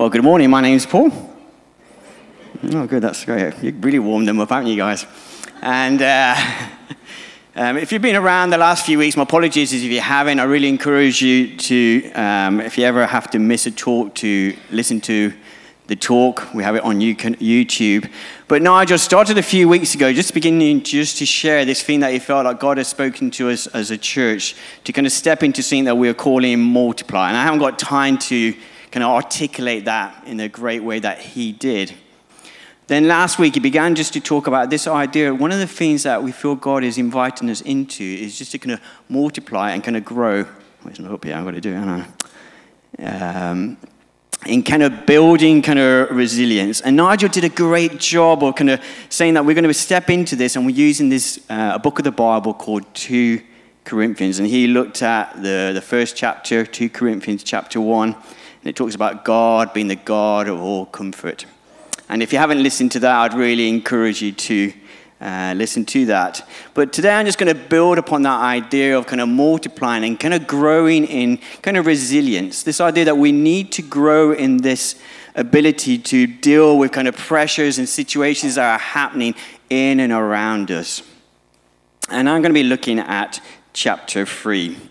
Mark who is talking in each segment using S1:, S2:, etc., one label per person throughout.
S1: Well, good morning. My name's Paul. Oh, good. That's great. You really warmed them up, haven't you guys? And uh, um, if you've been around the last few weeks, my apologies if you haven't. I really encourage you to, um, if you ever have to miss a talk, to listen to the talk. We have it on YouTube. But Nigel started a few weeks ago, just beginning just to share this thing that he felt like God has spoken to us as a church to kind of step into something that we're calling multiply. And I haven't got time to kind of articulate that in a great way that he did. Then last week, he began just to talk about this idea. One of the things that we feel God is inviting us into is just to kind of multiply and kind of grow. It's not up here, I've got to do it, I um, in kind of building kind of resilience. And Nigel did a great job of kind of saying that we're going to step into this and we're using this, uh, a book of the Bible called 2 Corinthians. And he looked at the, the first chapter, 2 Corinthians chapter 1, and it talks about God being the God of all comfort. And if you haven't listened to that, I'd really encourage you to uh, listen to that. But today I'm just going to build upon that idea of kind of multiplying and kind of growing in kind of resilience. This idea that we need to grow in this ability to deal with kind of pressures and situations that are happening in and around us. And I'm going to be looking at chapter 3.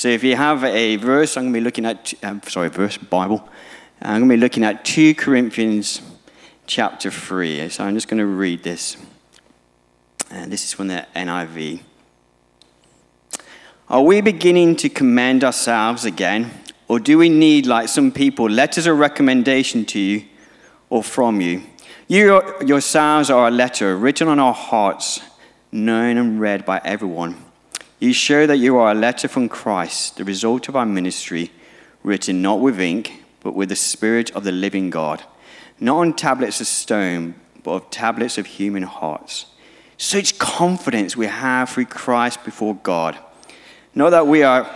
S1: So if you have a verse, I'm going to be looking at, um, sorry, verse, Bible. I'm going to be looking at 2 Corinthians chapter 3. So I'm just going to read this. And this is from the NIV. Are we beginning to commend ourselves again? Or do we need, like some people, letters of recommendation to you or from you? You yourselves are a letter written on our hearts, known and read by everyone. You show that you are a letter from Christ, the result of our ministry, written not with ink, but with the Spirit of the living God, not on tablets of stone, but of tablets of human hearts. Such confidence we have through Christ before God. Not that we are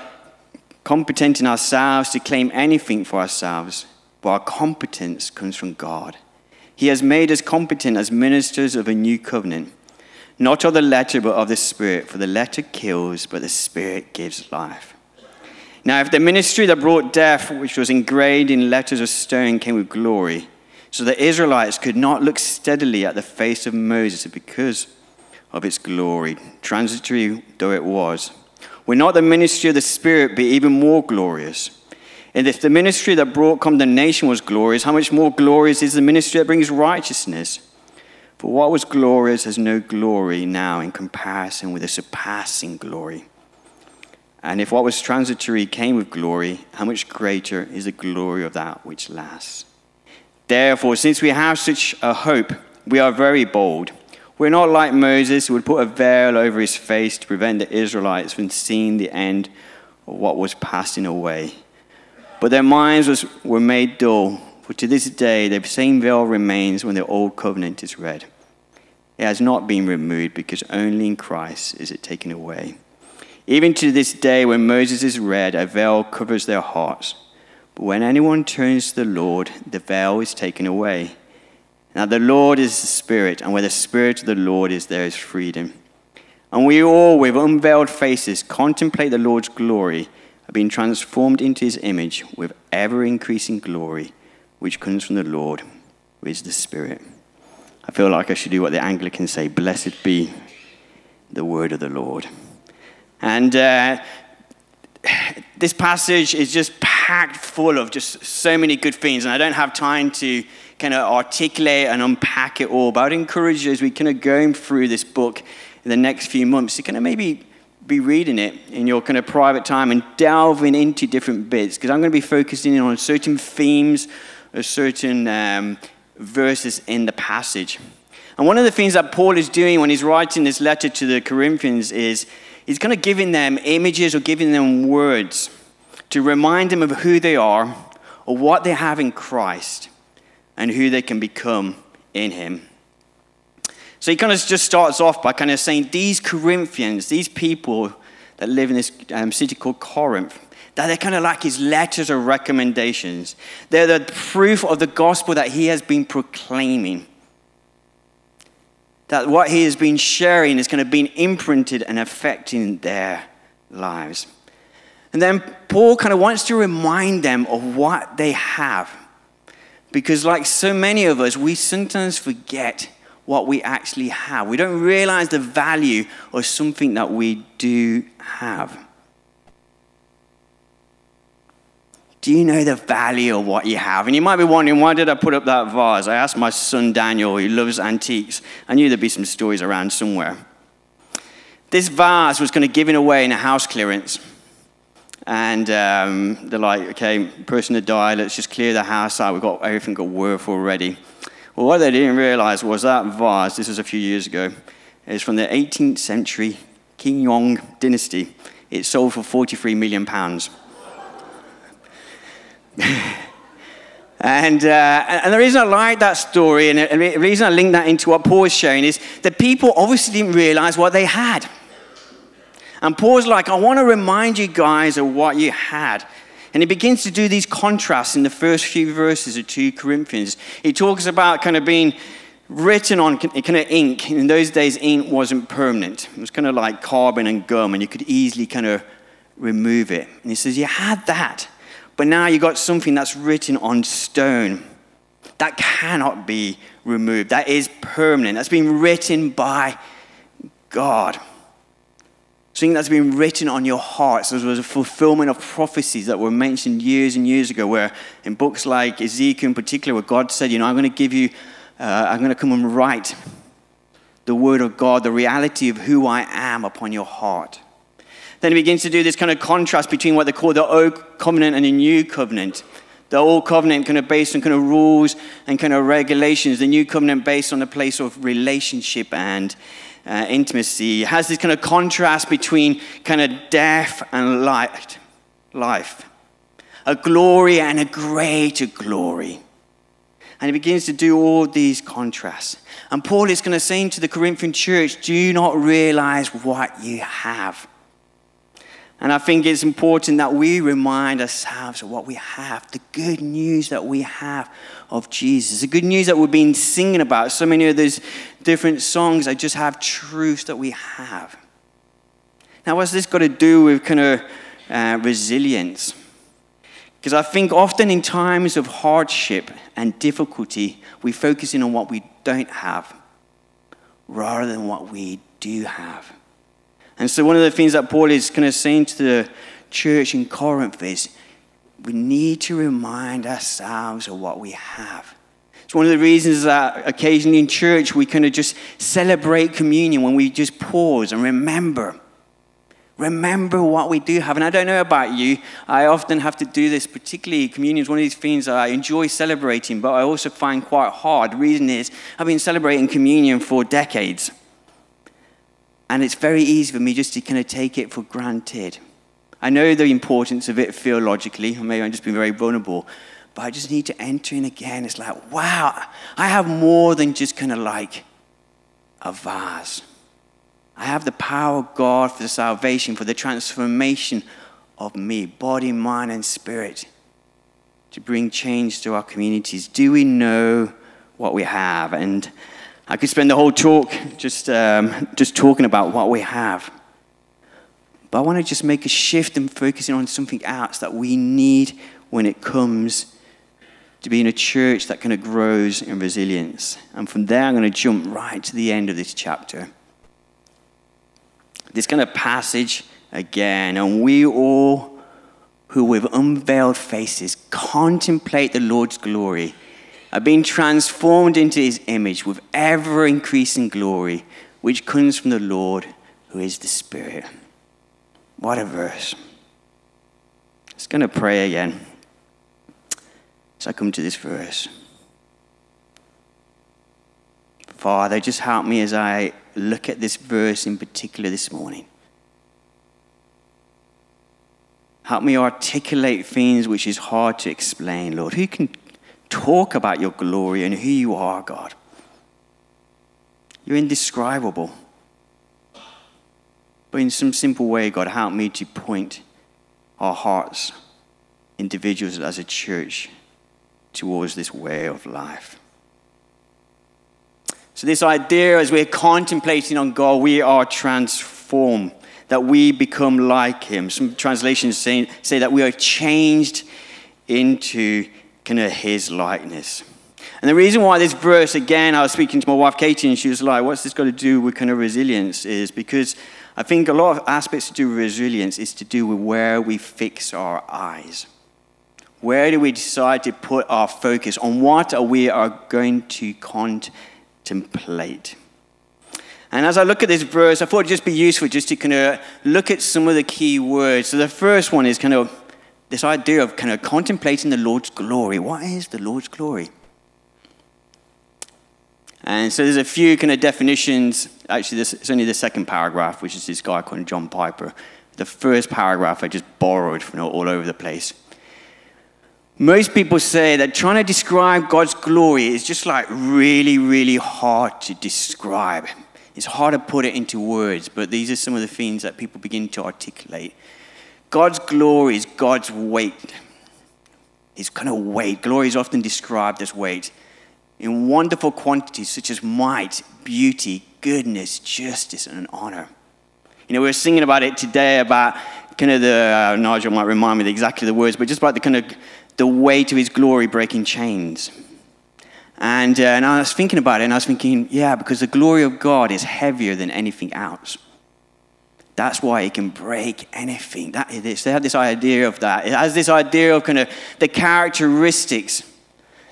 S1: competent in ourselves to claim anything for ourselves, but our competence comes from God. He has made us competent as ministers of a new covenant not of the letter, but of the Spirit. For the letter kills, but the Spirit gives life. Now, if the ministry that brought death, which was engraved in letters of stone, came with glory, so the Israelites could not look steadily at the face of Moses because of its glory, transitory though it was, will not the ministry of the Spirit be even more glorious? And if the ministry that brought condemnation was glorious, how much more glorious is the ministry that brings righteousness? For what was glorious has no glory now in comparison with the surpassing glory. And if what was transitory came with glory, how much greater is the glory of that which lasts? Therefore, since we have such a hope, we are very bold. We're not like Moses, who would put a veil over his face to prevent the Israelites from seeing the end of what was passing away. But their minds was, were made dull, for to this day the same veil remains when the old covenant is read. It has not been removed because only in Christ is it taken away. Even to this day, when Moses is read, a veil covers their hearts. But when anyone turns to the Lord, the veil is taken away. Now, the Lord is the Spirit, and where the Spirit of the Lord is, there is freedom. And we all, with unveiled faces, contemplate the Lord's glory, are being transformed into his image with ever increasing glory, which comes from the Lord, who is the Spirit. I feel like I should do what the Anglicans say Blessed be the word of the Lord. And uh, this passage is just packed full of just so many good things, and I don't have time to kind of articulate and unpack it all, but I'd encourage you as we kind of going through this book in the next few months to kind of maybe be reading it in your kind of private time and delving into different bits, because I'm going to be focusing on certain themes, or certain um, verses in the passage. And one of the things that Paul is doing when he's writing this letter to the Corinthians is he's kind of giving them images or giving them words to remind them of who they are or what they have in Christ and who they can become in him. So he kind of just starts off by kind of saying these Corinthians, these people that live in this um, city called Corinth, that they're kind of like his letters or recommendations. They're the proof of the gospel that he has been proclaiming. That what he has been sharing is going to be imprinted and affecting their lives. And then Paul kind of wants to remind them of what they have. Because, like so many of us, we sometimes forget what we actually have. We don't realize the value of something that we do have. Do you know the value of what you have? And you might be wondering, why did I put up that vase? I asked my son Daniel, who loves antiques. I knew there'd be some stories around somewhere. This vase was going to give it away in a house clearance. And um, they're like, okay, person had died, let's just clear the house out. We've got everything got worth already. Well, what they didn't realize was that vase, this was a few years ago, is from the 18th century King Yong dynasty. It sold for 43 million pounds. And, uh, and the reason I like that story and the reason I link that into what Paul is sharing is that people obviously didn't realize what they had. And Paul's like, I want to remind you guys of what you had. And he begins to do these contrasts in the first few verses of 2 Corinthians. He talks about kind of being written on kind of ink. In those days, ink wasn't permanent. It was kind of like carbon and gum, and you could easily kind of remove it. And he says, You had that, but now you've got something that's written on stone. That cannot be removed. That is permanent. That's been written by God something that's been written on your hearts. There was a fulfillment of prophecies that were mentioned years and years ago, where in books like Ezekiel in particular, where God said, You know, I'm going to give you, uh, I'm going to come and write the word of God, the reality of who I am upon your heart. Then he begins to do this kind of contrast between what they call the old covenant and the new covenant. The old covenant kind of based on kind of rules and kind of regulations. The new covenant based on a place of relationship and uh, intimacy. It has this kind of contrast between kind of death and light, life, a glory and a greater glory. And he begins to do all these contrasts. And Paul is going to say to the Corinthian church, Do you not realize what you have? And I think it's important that we remind ourselves of what we have, the good news that we have of Jesus, the good news that we've been singing about. So many of those different songs, I just have truths that we have. Now, what's this got to do with kind of uh, resilience? Because I think often in times of hardship and difficulty, we focus in on what we don't have rather than what we do have. And so, one of the things that Paul is kind of saying to the church in Corinth is we need to remind ourselves of what we have. It's one of the reasons that occasionally in church we kind of just celebrate communion when we just pause and remember. Remember what we do have. And I don't know about you, I often have to do this, particularly communion is one of these things that I enjoy celebrating, but I also find quite hard. The reason is I've been celebrating communion for decades. And it's very easy for me just to kind of take it for granted. I know the importance of it theologically, or maybe I'm just being very vulnerable, but I just need to enter in again. It's like, wow, I have more than just kind of like a vase. I have the power of God for the salvation, for the transformation of me, body, mind, and spirit, to bring change to our communities. Do we know what we have? And I could spend the whole talk just, um, just talking about what we have. But I want to just make a shift and focusing on something else that we need when it comes to being a church that kind of grows in resilience. And from there, I'm going to jump right to the end of this chapter. This kind of passage again, and we all who with unveiled faces contemplate the Lord's glory are being transformed into his image with ever increasing glory, which comes from the Lord who is the Spirit. What a verse. I'm just going to pray again as I come to this verse. Father, just help me as I look at this verse in particular this morning. Help me articulate things which is hard to explain, Lord. Who can talk about your glory and who you are, God. You're indescribable. But in some simple way, God, help me to point our hearts, individuals as a church, towards this way of life. So, this idea, as we're contemplating on God, we are transformed, that we become like Him. Some translations say, say that we are changed into kind of his likeness. And the reason why this verse, again, I was speaking to my wife Katie, and she was like, What's this got to do with kind of resilience? Is because I think a lot of aspects to do with resilience is to do with where we fix our eyes. Where do we decide to put our focus on what are we are going to contemplate? And as I look at this verse, I thought it'd just be useful just to kind of look at some of the key words. So the first one is kind of this idea of kind of contemplating the Lord's glory. What is the Lord's glory? And so there's a few kind of definitions. Actually, this, it's only the second paragraph, which is this guy called John Piper. The first paragraph I just borrowed from all over the place. Most people say that trying to describe God's glory is just like really, really hard to describe. It's hard to put it into words, but these are some of the things that people begin to articulate. God's glory is God's weight. It's kind of weight. Glory is often described as weight in wonderful quantities such as might, beauty, goodness, justice, and honor. You know, we were singing about it today about kind of the, uh, Nigel might remind me exactly the words, but just about the kind of the weight of his glory breaking chains. And, uh, and I was thinking about it, and I was thinking, yeah, because the glory of God is heavier than anything else. That's why it can break anything. That is, they have this idea of that. It has this idea of kind of the characteristics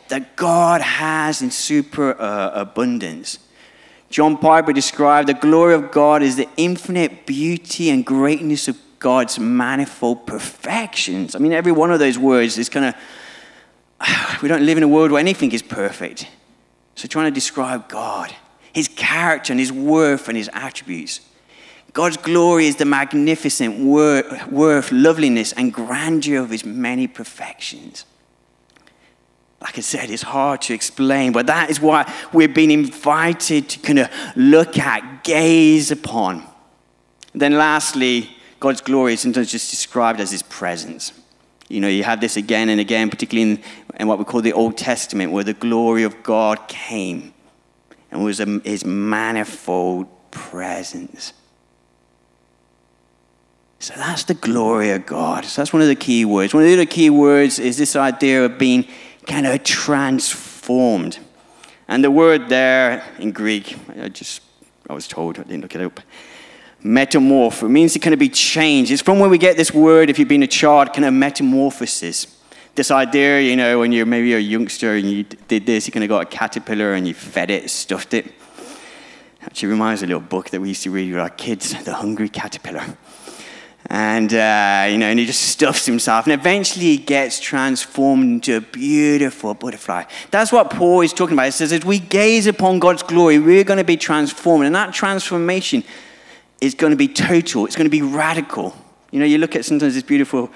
S1: that God has in super uh, abundance. John Piper described the glory of God as the infinite beauty and greatness of God's manifold perfections. I mean, every one of those words is kind of, we don't live in a world where anything is perfect. So, trying to describe God, his character and his worth and his attributes. God's glory is the magnificent worth, loveliness, and grandeur of his many perfections. Like I said, it's hard to explain, but that is why we've been invited to kind of look at, gaze upon. Then, lastly, God's glory is sometimes just described as his presence. You know, you have this again and again, particularly in, in what we call the Old Testament, where the glory of God came and was a, his manifold presence. So that's the glory of God. So that's one of the key words. One of the other key words is this idea of being kind of transformed. And the word there in Greek, I just, I was told, I didn't look it up metamorph. It means to kind of be changed. It's from where we get this word, if you've been a child, kind of metamorphosis. This idea, you know, when you're maybe a youngster and you did this, you kind of got a caterpillar and you fed it, stuffed it. Actually reminds me of a little book that we used to read with our kids, The Hungry Caterpillar. And, uh, you know, and he just stuffs himself. And eventually he gets transformed into a beautiful butterfly. That's what Paul is talking about. He says, as we gaze upon God's glory, we're going to be transformed. And that transformation is going to be total, it's going to be radical. You know, you look at sometimes this beautiful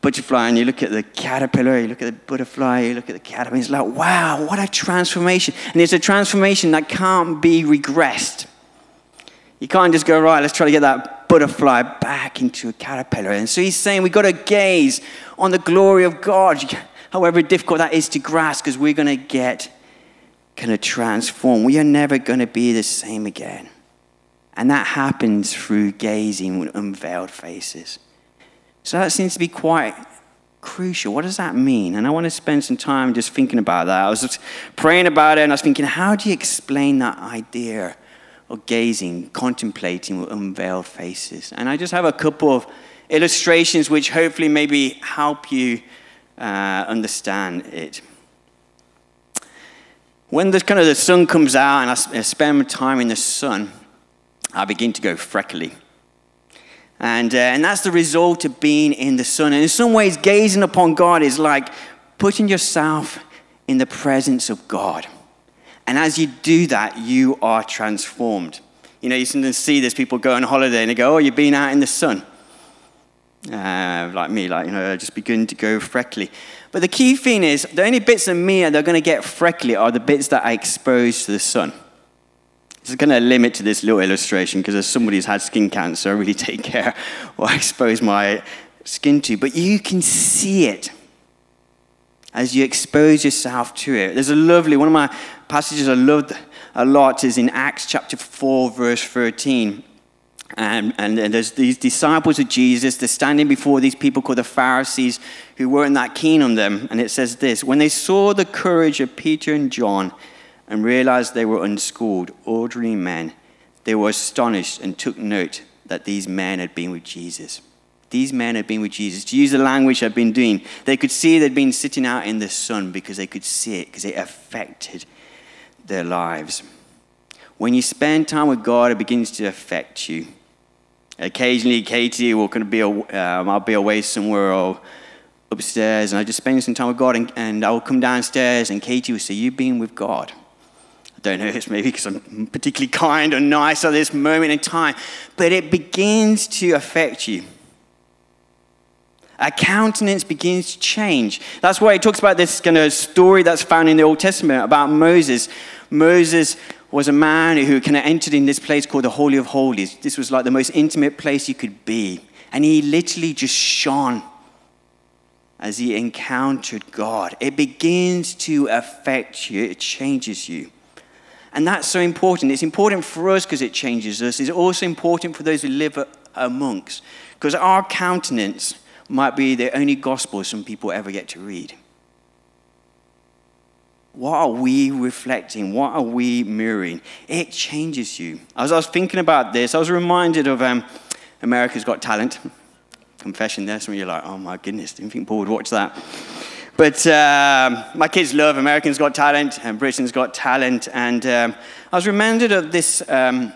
S1: butterfly and you look at the caterpillar, you look at the butterfly, you look at the caterpillar, it's like, wow, what a transformation. And it's a transformation that can't be regressed. You can't just go, right, let's try to get that butterfly back into a caterpillar. And so he's saying we've got to gaze on the glory of God, however difficult that is to grasp, because we're going to get kind of transformed. We are never going to be the same again. And that happens through gazing with unveiled faces. So that seems to be quite crucial. What does that mean? And I want to spend some time just thinking about that. I was praying about it and I was thinking, how do you explain that idea of gazing, contemplating with unveiled faces? And I just have a couple of illustrations which hopefully maybe help you uh, understand it. When the kind of the sun comes out and I spend my time in the sun, I begin to go freckly. And, uh, and that's the result of being in the sun. And in some ways, gazing upon God is like putting yourself in the presence of God. And as you do that, you are transformed. You know, you sometimes see this people go on holiday and they go, Oh, you've been out in the sun. Uh, like me, like, you know, just begin to go freckly. But the key thing is, the only bits of me that are going to get freckly are the bits that I expose to the sun. Is going to limit to this little illustration because as somebody who's had skin cancer, I really take care what I expose my skin to. But you can see it as you expose yourself to it. There's a lovely, one of my passages I loved a lot is in Acts chapter 4, verse 13. And, and, and there's these disciples of Jesus, they're standing before these people called the Pharisees who weren't that keen on them. And it says this When they saw the courage of Peter and John and realized they were unschooled, ordinary men, they were astonished and took note that these men had been with Jesus. These men had been with Jesus. To use the language I've been doing, they could see they'd been sitting out in the sun because they could see it, because it affected their lives. When you spend time with God, it begins to affect you. Occasionally, Katie will kind of be, um, I'll be away somewhere or upstairs, and I just spend some time with God, and, and I will come downstairs, and Katie will say, You've been with God. I don't know, it's maybe because I'm particularly kind or nice at this moment in time, but it begins to affect you. Our countenance begins to change. That's why it talks about this kind of story that's found in the Old Testament about Moses. Moses was a man who kind of entered in this place called the Holy of Holies. This was like the most intimate place you could be. And he literally just shone as he encountered God. It begins to affect you, it changes you. And that's so important. It's important for us because it changes us. It's also important for those who live amongst, because our countenance might be the only gospel some people ever get to read. What are we reflecting? What are we mirroring? It changes you. As I was thinking about this, I was reminded of um, America's Got Talent. Confession there. Some of you are like, oh my goodness, didn't think Paul would watch that. But um, my kids love Americans Got Talent and Britain's Got Talent. And um, I was reminded of this um.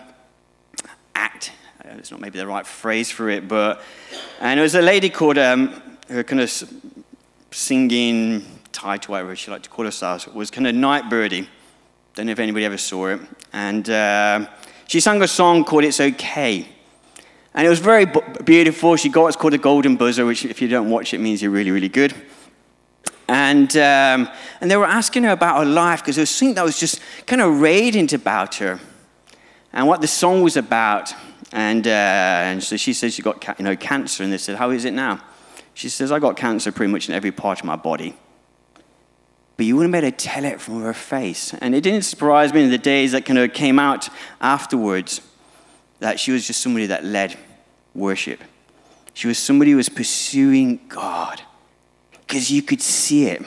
S1: It's not maybe the right phrase for it, but. And it was a lady called, um, her kind of singing title, whatever she liked to call herself, was kind of Nightbirde. Don't know if anybody ever saw it. And uh, she sang a song called It's Okay. And it was very beautiful. She got what's called a golden buzzer, which, if you don't watch it, means you're really, really good. And, um, and they were asking her about her life because there was something that was just kind of radiant about her and what the song was about. And, uh, and so she said she got you know, cancer, and they said, How is it now? She says, I got cancer pretty much in every part of my body but you wouldn't be able to tell it from her face. And it didn't surprise me in the days that kind of came out afterwards that she was just somebody that led worship. She was somebody who was pursuing God because you could see it.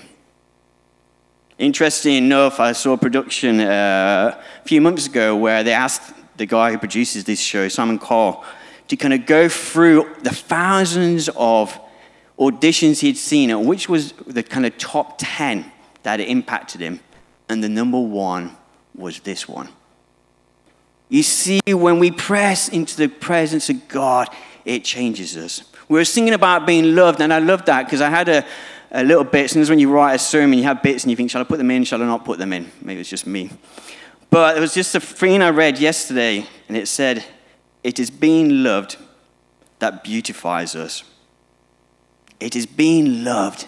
S1: Interesting enough, I saw a production uh, a few months ago where they asked the guy who produces this show, Simon Cowell, to kind of go through the thousands of auditions he'd seen and which was the kind of top 10 that impacted him. And the number one was this one. You see, when we press into the presence of God, it changes us. We were singing about being loved, and I love that because I had a, a little bit. Sometimes when you write a sermon, you have bits and you think, shall I put them in? Shall I not put them in? Maybe it's just me. But it was just a thing I read yesterday, and it said, It is being loved that beautifies us. It is being loved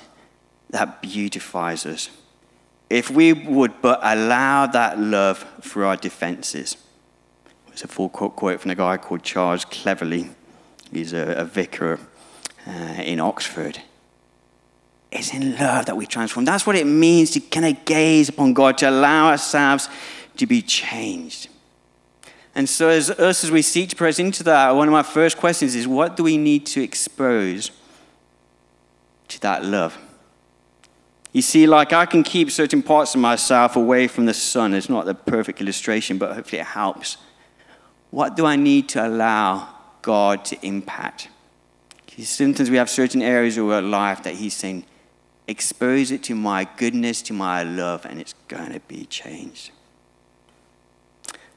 S1: that beautifies us if we would but allow that love through our defenses. It's a full quote from a guy called Charles Cleverly. He's a, a vicar uh, in Oxford. It's in love that we transform. That's what it means to kind of gaze upon God, to allow ourselves to be changed. And so, as us, as we seek to press into that, one of my first questions is what do we need to expose to that love? You see, like I can keep certain parts of myself away from the sun. It's not the perfect illustration, but hopefully it helps. What do I need to allow God to impact? Because sometimes we have certain areas of our life that He's saying, expose it to my goodness, to my love, and it's going to be changed.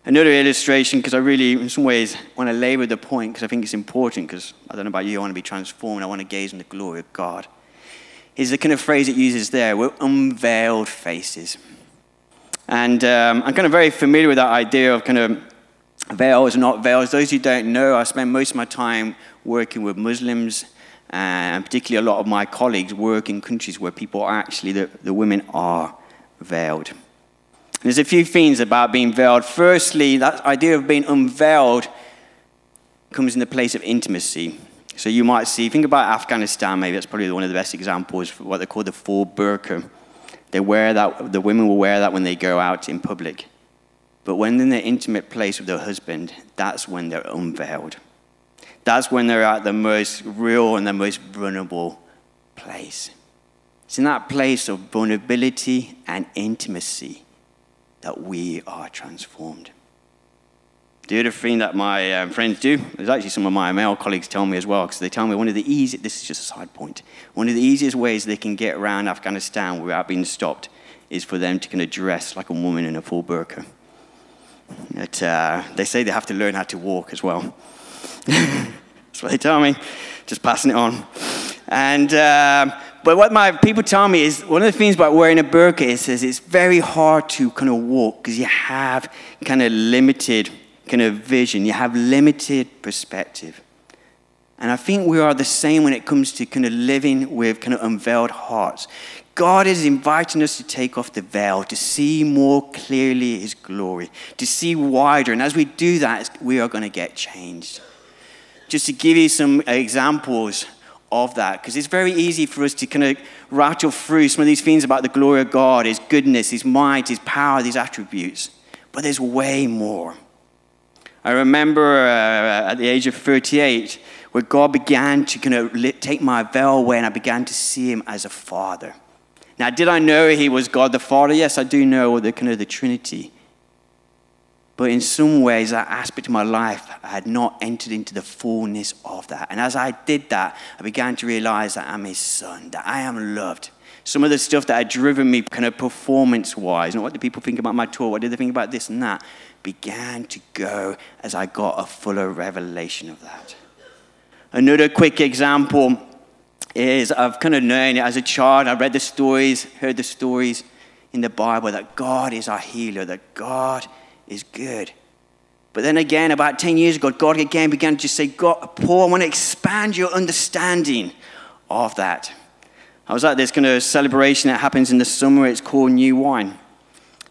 S1: Another illustration, because I really, in some ways, want to labor the point because I think it's important, because I don't know about you, I want to be transformed. I want to gaze on the glory of God is the kind of phrase it uses there. We're unveiled faces. And um, I'm kind of very familiar with that idea of kind of veils and not veils. Those who don't know, I spend most of my time working with Muslims, and particularly a lot of my colleagues work in countries where people are actually, the, the women are veiled. There's a few things about being veiled. Firstly, that idea of being unveiled comes in the place of intimacy. So you might see, think about Afghanistan, maybe that's probably one of the best examples for what they call the full burqa. They wear that, the women will wear that when they go out in public. But when in their intimate place with their husband, that's when they're unveiled. That's when they're at the most real and the most vulnerable place. It's in that place of vulnerability and intimacy that we are transformed. The other thing that my um, friends do, there's actually some of my male colleagues tell me as well, because they tell me one of the easy, this is just a side point, one of the easiest ways they can get around Afghanistan without being stopped is for them to kind of dress like a woman in a full burqa. Uh, they say they have to learn how to walk as well. That's what they tell me. Just passing it on. And, um, but what my people tell me is one of the things about wearing a burqa is, is it's very hard to kind of walk because you have kind of limited kind of vision, you have limited perspective. And I think we are the same when it comes to kind of living with kind of unveiled hearts. God is inviting us to take off the veil, to see more clearly His glory, to see wider. And as we do that, we are going to get changed. Just to give you some examples of that, because it's very easy for us to kind of rattle through some of these things about the glory of God, His goodness, His might, His power, these attributes. But there's way more. I remember uh, at the age of 38 where God began to kind of take my veil away and I began to see him as a father. Now, did I know he was God the Father? Yes, I do know the kind of the Trinity. But in some ways, that aspect of my life, I had not entered into the fullness of that. And as I did that, I began to realize that I'm his son, that I am loved. Some of the stuff that had driven me kind of performance wise, and what do people think about my tour? What did they think about this and that? began to go as I got a fuller revelation of that. Another quick example is I've kind of known as a child, I read the stories, heard the stories in the Bible that God is our healer, that God is good. But then again, about 10 years ago, God again began to just say, God, Paul, I want to expand your understanding of that. I was at this kind of celebration that happens in the summer. It's called New Wine.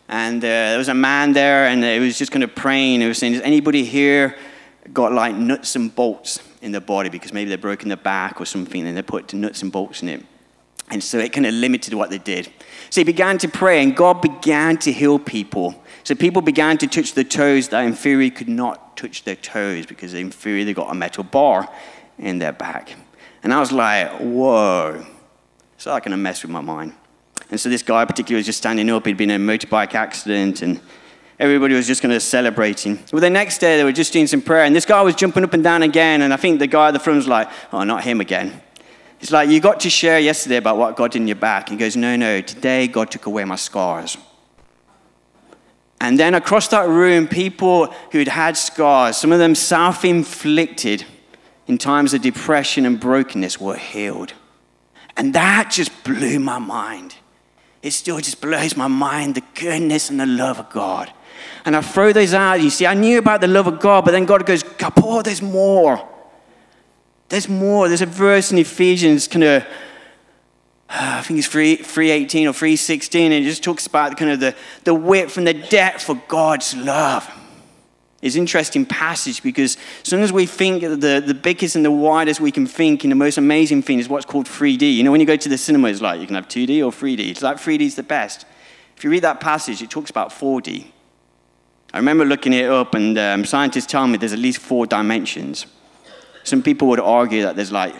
S1: And uh, there was a man there, and he was just kind of praying. He was saying, Does anybody here got like nuts and bolts in their body? Because maybe they've broken their back or something, and they put nuts and bolts in it. And so it kind of limited what they did. So he began to pray, and God began to heal people. So people began to touch the toes that in theory could not touch their toes because in theory they got a metal bar in their back. And I was like, whoa. It's that kind of mess with my mind. And so this guy particularly was just standing up. He'd been in a motorbike accident and everybody was just kind of celebrating. Well, the next day they were just doing some prayer and this guy was jumping up and down again. And I think the guy at the front was like, oh, not him again. He's like, you got to share yesterday about what God did in your back. He goes, no, no, today God took away my scars. And then across that room, people who'd had scars, some of them self inflicted in times of depression and brokenness, were healed. And that just blew my mind it still just blows my mind the goodness and the love of God. And I throw those out. You see, I knew about the love of God, but then God goes, Paul, there's more. There's more. There's a verse in Ephesians, kind of, I think it's 3, 318 or 316, and it just talks about kind of the, the width and the depth of God's love. It's an interesting passage because as soon as we think the, the biggest and the widest we can think, and the most amazing thing is what's called 3D. You know, when you go to the cinema, it's like you can have 2D or 3D. It's like 3D is the best. If you read that passage, it talks about 4D. I remember looking it up, and um, scientists tell me there's at least four dimensions. Some people would argue that there's like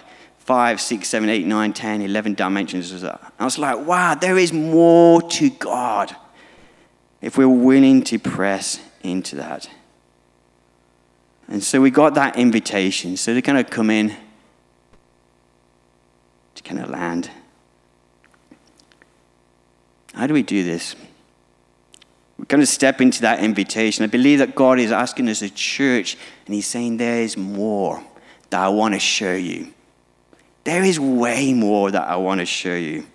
S1: five, six, seven, eight, nine, ten, eleven dimensions. I was like, wow, there is more to God if we're willing to press into that. And so we got that invitation. So to kind of come in, to kind of land. How do we do this? We're going to step into that invitation. I believe that God is asking us a church, and He's saying, There is more that I want to show you. There is way more that I want to show you.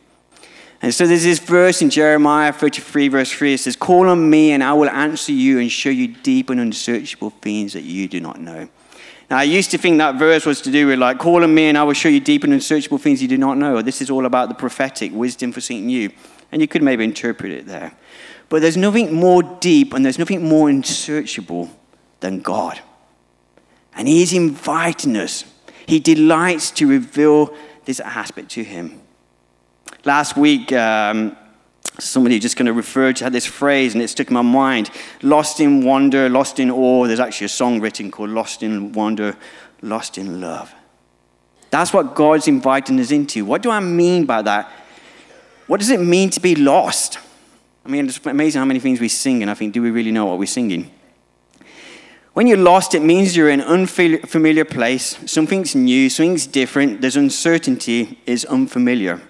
S1: And so there's this verse in Jeremiah 33, verse 3. It says, Call on me, and I will answer you and show you deep and unsearchable things that you do not know. Now, I used to think that verse was to do with, like, call on me, and I will show you deep and unsearchable things you do not know. This is all about the prophetic, wisdom for something you. And you could maybe interpret it there. But there's nothing more deep and there's nothing more unsearchable than God. And He is inviting us. He delights to reveal this aspect to Him. Last week, um, somebody just kind of referred to had this phrase and it stuck in my mind lost in wonder lost in awe there's actually a song written called lost in wonder lost in love. That's what God's inviting us into. What do I mean by that? What does it mean to be lost? I mean, it's amazing how many things we sing, and I think, do we really know what we're singing? When you're lost, it means you're in an unfamiliar place. Something's new, something's different. There's uncertainty, is unfamiliar.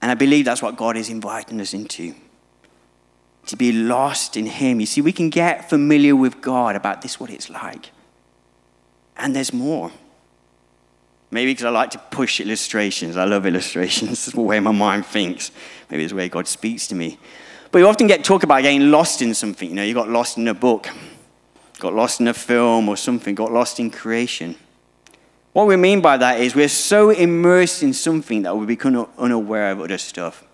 S1: And I believe that's what God is inviting us into to be lost in Him. You see, we can get familiar with God about this, what it's like. And there's more. Maybe because I like to push illustrations. I love illustrations. This is the way my mind thinks. Maybe it's the way God speaks to me. But you often get talk about getting lost in something. You know, you got lost in a book, got lost in a film or something, got lost in creation. What we mean by that is we're so immersed in something that we become unaware of other stuff.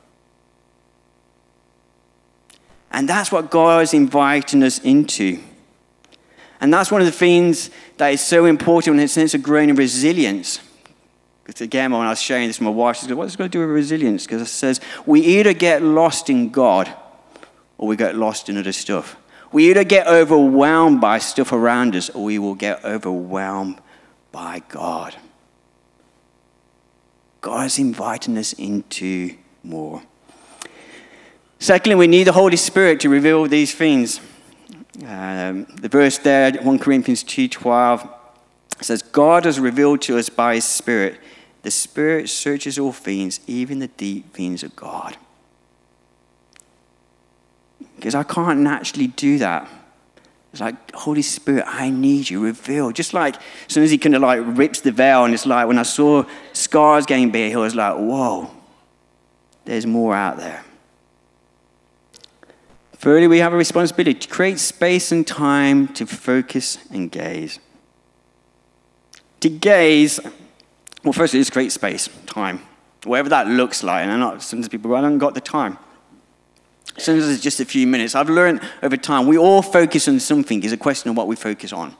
S1: And that's what God is inviting us into. And that's one of the things that is so important in a sense of growing in resilience. Because again, when I was sharing this with my wife, she said, What's it got to do with resilience? Because it says, we either get lost in God or we get lost in other stuff. We either get overwhelmed by stuff around us or we will get overwhelmed by God. God is inviting us into more. Secondly, we need the Holy Spirit to reveal these things. Um, the verse there, 1 Corinthians 2.12, says, God has revealed to us by his Spirit. The Spirit searches all things, even the deep things of God. Because I can't naturally do that. It's like, Holy Spirit, I need you, reveal. Just like as soon as he kind of like rips the veil, and it's like when I saw scars getting big, I was like, whoa, there's more out there. Thirdly, we have a responsibility to create space and time to focus and gaze. To gaze, well, first it is create space, time, whatever that looks like. And I know sometimes people go, I haven't got the time. Sometimes it's just a few minutes. I've learned over time, we all focus on something. It's a question of what we focus on.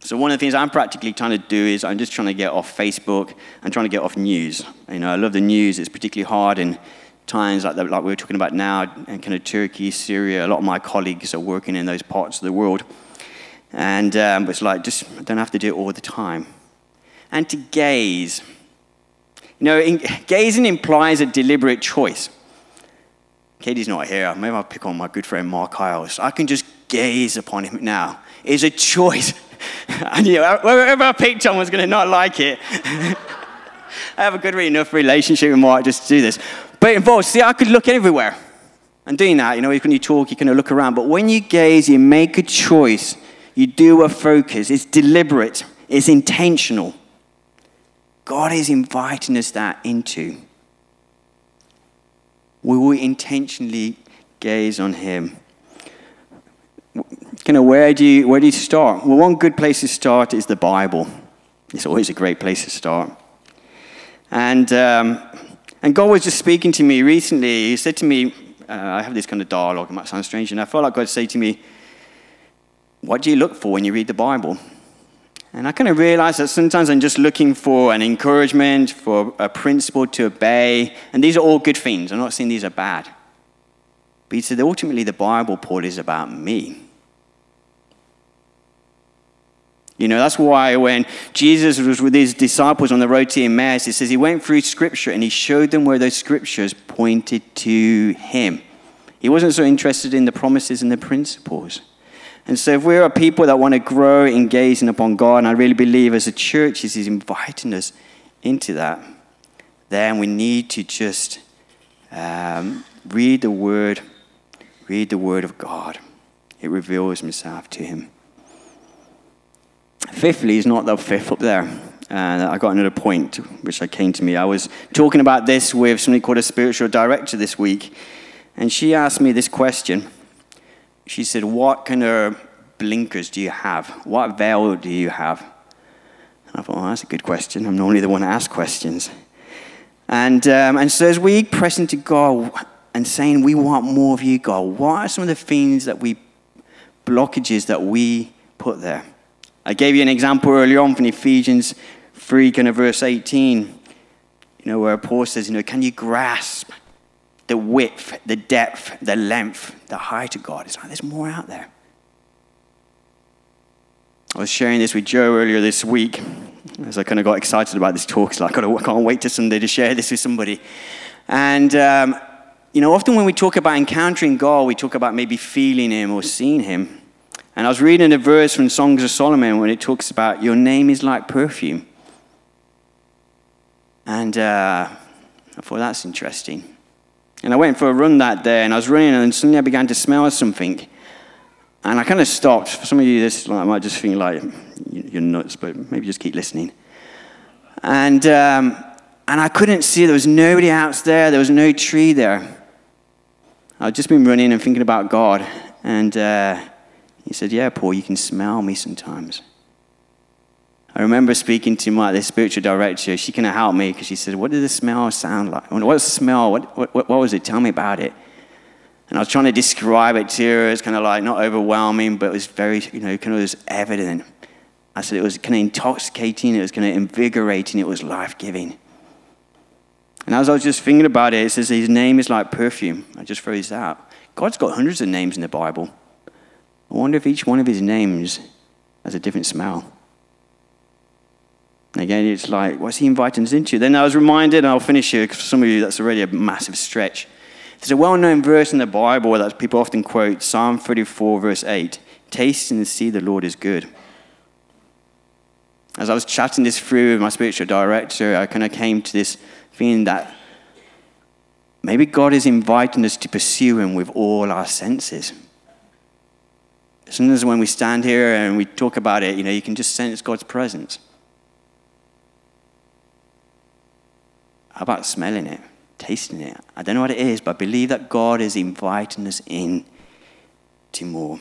S1: So one of the things I'm practically trying to do is I'm just trying to get off Facebook and trying to get off news. You know, I love the news. It's particularly hard in times like, like we are talking about now and kind of Turkey, Syria. A lot of my colleagues are working in those parts of the world. And um, it's like, just I don't have to do it all the time. And to gaze. You know, in, gazing implies a deliberate choice. Katie's not here. Maybe I'll pick on my good friend Mark Hiles. I can just gaze upon him now. It's a choice. and you know, wherever I pick, someone's going to not like it. I have a good enough relationship with Mark just to do this. But it involves, see, I could look everywhere. And doing that, you know, when you talk, you can look around. But when you gaze, you make a choice. You do a focus. It's deliberate. It's intentional. God is inviting us that into. We will intentionally gaze on Him. Kind of where do you where do you start? Well, one good place to start is the Bible. It's always a great place to start. And um, and God was just speaking to me recently. He said to me, uh, I have this kind of dialogue, it might sound strange, and I felt like God say to me, What do you look for when you read the Bible? And I kind of realize that sometimes I'm just looking for an encouragement, for a principle to obey, and these are all good things. I'm not saying these are bad. But he said, ultimately, the Bible, Paul, is about me. You know, that's why when Jesus was with his disciples on the road to Emmaus, it says he went through scripture and he showed them where those scriptures pointed to him. He wasn't so interested in the promises and the principles. And so, if we are people that want to grow in gazing upon God, and I really believe as a church, He's inviting us into that, then we need to just um, read the Word, read the Word of God. It reveals Himself to Him. Fifthly, is not the fifth up there. And I got another point which I came to me. I was talking about this with somebody called a spiritual director this week, and she asked me this question. She said, What kind of blinkers do you have? What veil do you have? And I thought, that's a good question. I'm normally the one to ask questions. And, um, and so as we press into God and saying, We want more of you, God, what are some of the things that we, blockages that we put there? I gave you an example earlier on from Ephesians 3, kind of verse 18, you know, where Paul says, you know, can you grasp the width, the depth, the length, the height of God? It's like there's more out there. I was sharing this with Joe earlier this week as I kind of got excited about this talk. So I can't wait to Sunday to share this with somebody. And, um, you know, often when we talk about encountering God, we talk about maybe feeling Him or seeing Him. And I was reading a verse from Songs of Solomon when it talks about your name is like perfume. And uh, I thought that's interesting. And I went for a run that day, and I was running, and suddenly I began to smell something. And I kind of stopped. For some of you, this like, might just think like you're nuts, but maybe just keep listening. And, um, and I couldn't see, there was nobody out there, there was no tree there. I'd just been running and thinking about God. And uh, he said, Yeah, Paul, you can smell me sometimes. I remember speaking to my the spiritual director. She couldn't help me because she said, What did the smell sound like? What's the smell? What, what, what was it? Tell me about it. And I was trying to describe it to her. It's kind of like not overwhelming, but it was very, you know, kind of was evident. I said it was kind of intoxicating, it was kind of invigorating, it was life giving. And as I was just thinking about it, it says his name is like perfume. I just throw this out. God's got hundreds of names in the Bible. I wonder if each one of his names has a different smell. Again, it's like, what's he inviting us into? Then I was reminded, and I'll finish here, because for some of you, that's already a massive stretch. There's a well known verse in the Bible that people often quote Psalm 34, verse 8 Taste and see the Lord is good. As I was chatting this through with my spiritual director, I kind of came to this feeling that maybe God is inviting us to pursue Him with all our senses. Sometimes when we stand here and we talk about it, you know, you can just sense God's presence. How about smelling it? tasting it. I don't know what it is, but I believe that God is inviting us in to more.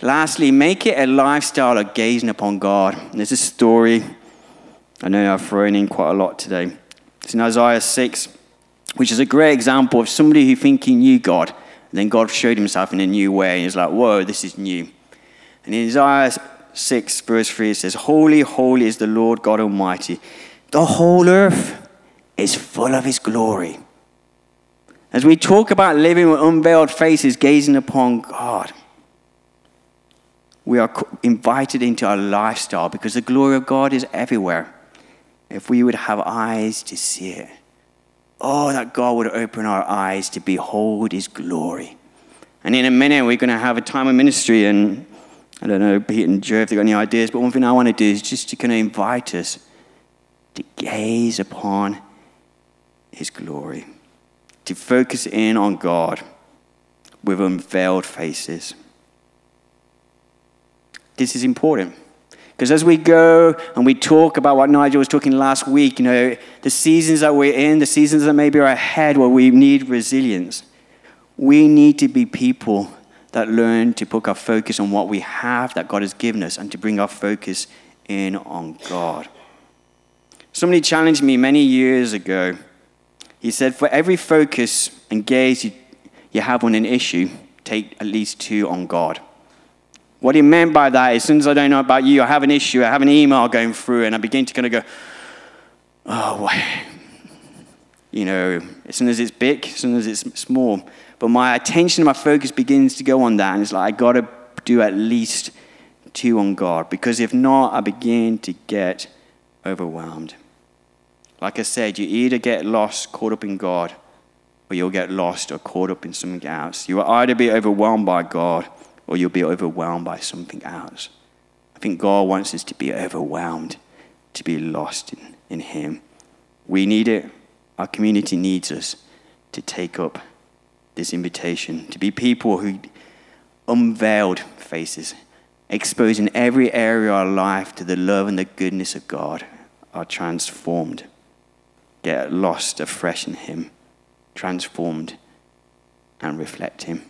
S1: Lastly, make it a lifestyle of gazing upon God. There's a story I know I've thrown in quite a lot today. It's in Isaiah 6, which is a great example of somebody who think he knew God. And then God showed himself in a new way. And he's like, whoa, this is new. And in Isaiah 6, verse 3, it says, Holy, holy is the Lord God Almighty. The whole earth is full of his glory. As we talk about living with unveiled faces, gazing upon God, we are invited into our lifestyle because the glory of God is everywhere. If we would have eyes to see it, oh, that God would open our eyes to behold his glory. And in a minute, we're going to have a time of ministry, and I don't know, Pete and Joe, if they've got any ideas, but one thing I want to do is just to kind of invite us to gaze upon his glory, to focus in on God with unveiled faces. This is important. Because as we go and we talk about what Nigel was talking last week, you know, the seasons that we're in, the seasons that maybe are ahead where we need resilience, we need to be people that learn to put our focus on what we have that God has given us and to bring our focus in on God. Somebody challenged me many years ago he said, For every focus and gaze you, you have on an issue, take at least two on God. What he meant by that is, as soon as I don't know about you, I have an issue, I have an email going through, and I begin to kind of go, oh, why? You know, as soon as it's big, as soon as it's small. But my attention, my focus begins to go on that, and it's like, I got to do at least two on God, because if not, I begin to get overwhelmed. Like I said, you either get lost, caught up in God, or you'll get lost or caught up in something else. You will either be overwhelmed by God or you'll be overwhelmed by something else. I think God wants us to be overwhelmed, to be lost in, in Him. We need it. Our community needs us to take up this invitation, to be people who unveiled faces, exposing every area of our life to the love and the goodness of God, are transformed get lost afresh in Him, transformed, and reflect Him.